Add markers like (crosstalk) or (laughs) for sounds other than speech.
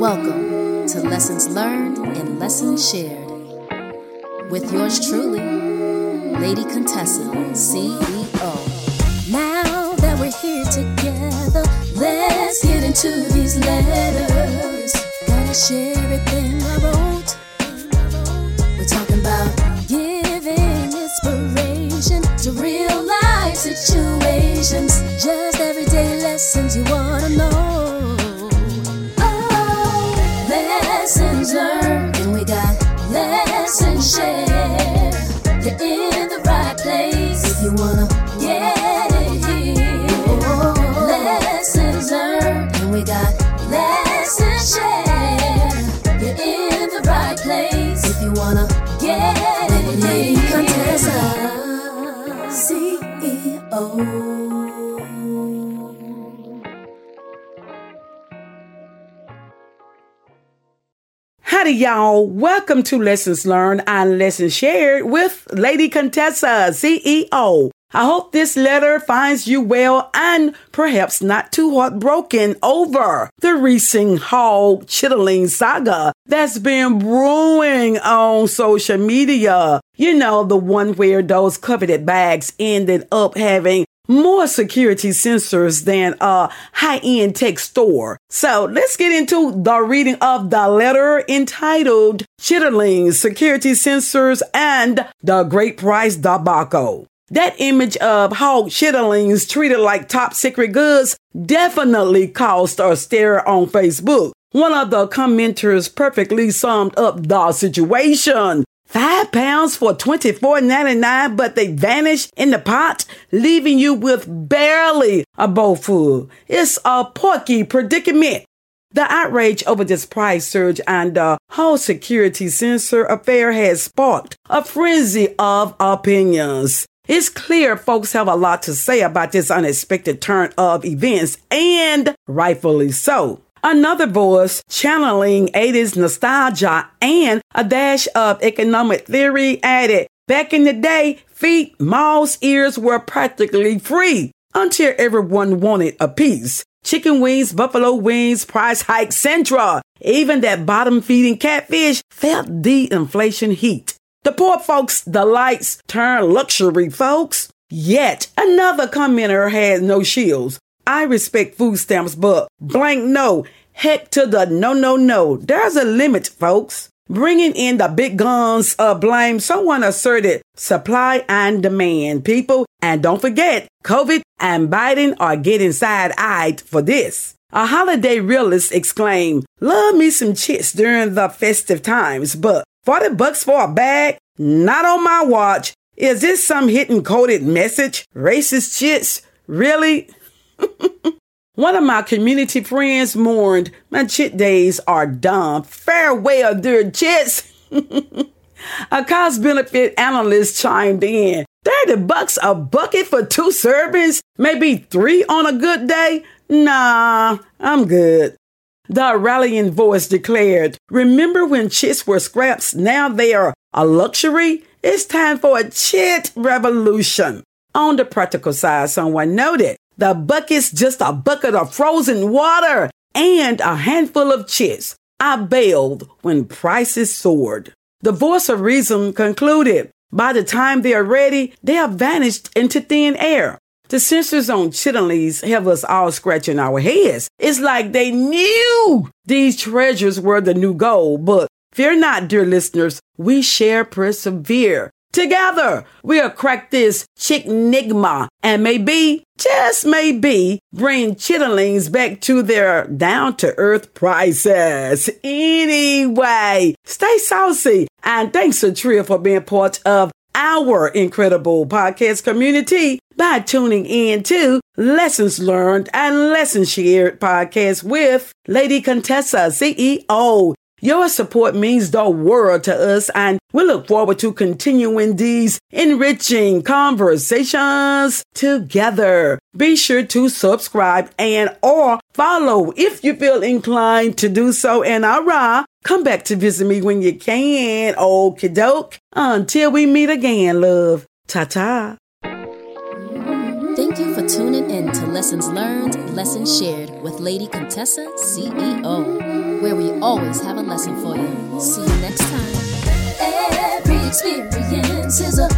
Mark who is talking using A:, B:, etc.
A: Welcome to Lessons Learned and Lessons Shared with yours truly, Lady Contessa, CEO. Now that we're here together, let's get into these letters. Gotta share
B: Howdy, y'all. Welcome to Lessons Learned and Lessons Shared with Lady Contessa, CEO. I hope this letter finds you well and perhaps not too heartbroken over the recent Hall Chitterling saga that's been brewing on social media. You know, the one where those coveted bags ended up having more security sensors than a high-end tech store. So let's get into the reading of the letter entitled Chitterlings, Security Sensors, and the Great Price Debacle. That image of hog chitterlings treated like top secret goods definitely caused a stare on Facebook. One of the commenters perfectly summed up the situation. Five pounds for twenty four ninety nine, but they vanish in the pot, leaving you with barely a bowl full. It's a porky predicament. The outrage over this price surge and the whole security sensor affair has sparked a frenzy of opinions. It's clear folks have a lot to say about this unexpected turn of events, and rightfully so. Another voice channeling 80s nostalgia and a dash of economic theory added, back in the day, feet, mouths, ears were practically free until everyone wanted a piece. Chicken wings, buffalo wings, price hike, Centra. Even that bottom feeding catfish felt the inflation heat. The poor folks' the delights turn luxury, folks. Yet another commenter had no shields. I respect food stamps, but blank no. Heck to the no, no, no. There's a limit, folks. Bringing in the big guns of blame, someone asserted supply and demand, people. And don't forget, COVID and Biden are getting side eyed for this. A holiday realist exclaimed, Love me some chits during the festive times, but 40 bucks for a bag? Not on my watch. Is this some hidden coded message? Racist chits? Really? (laughs) One of my community friends mourned, My chit days are done. Farewell, dear chits. (laughs) a cost benefit analyst chimed in. 30 bucks a bucket for two servings? Maybe three on a good day? Nah, I'm good. The rallying voice declared, Remember when chits were scraps? Now they are a luxury? It's time for a chit revolution. On the practical side, someone noted, the bucket's just a bucket of frozen water and a handful of chits. I bailed when prices soared. The voice of reason concluded, by the time they are ready, they have vanished into thin air. The sensors on chitterlings have us all scratching our heads. It's like they knew these treasures were the new gold. But fear not, dear listeners, we share persevere. Together, we'll crack this chicknigma and maybe, just maybe, bring chitterlings back to their down to earth prices. Anyway, stay saucy and thanks to Tria for being part of our incredible podcast community by tuning in to Lessons Learned and Lessons Shared podcast with Lady Contessa, CEO. Your support means the world to us, and we look forward to continuing these enriching conversations together. Be sure to subscribe and or follow if you feel inclined to do so. And alright, come back to visit me when you can. Okie doke. Until we meet again, love. Ta ta.
A: Thank you for tuning in to Lessons Learned, Lessons Shared with Lady Contessa CEO, where we always have a lesson for you. See you next time. Every experience is a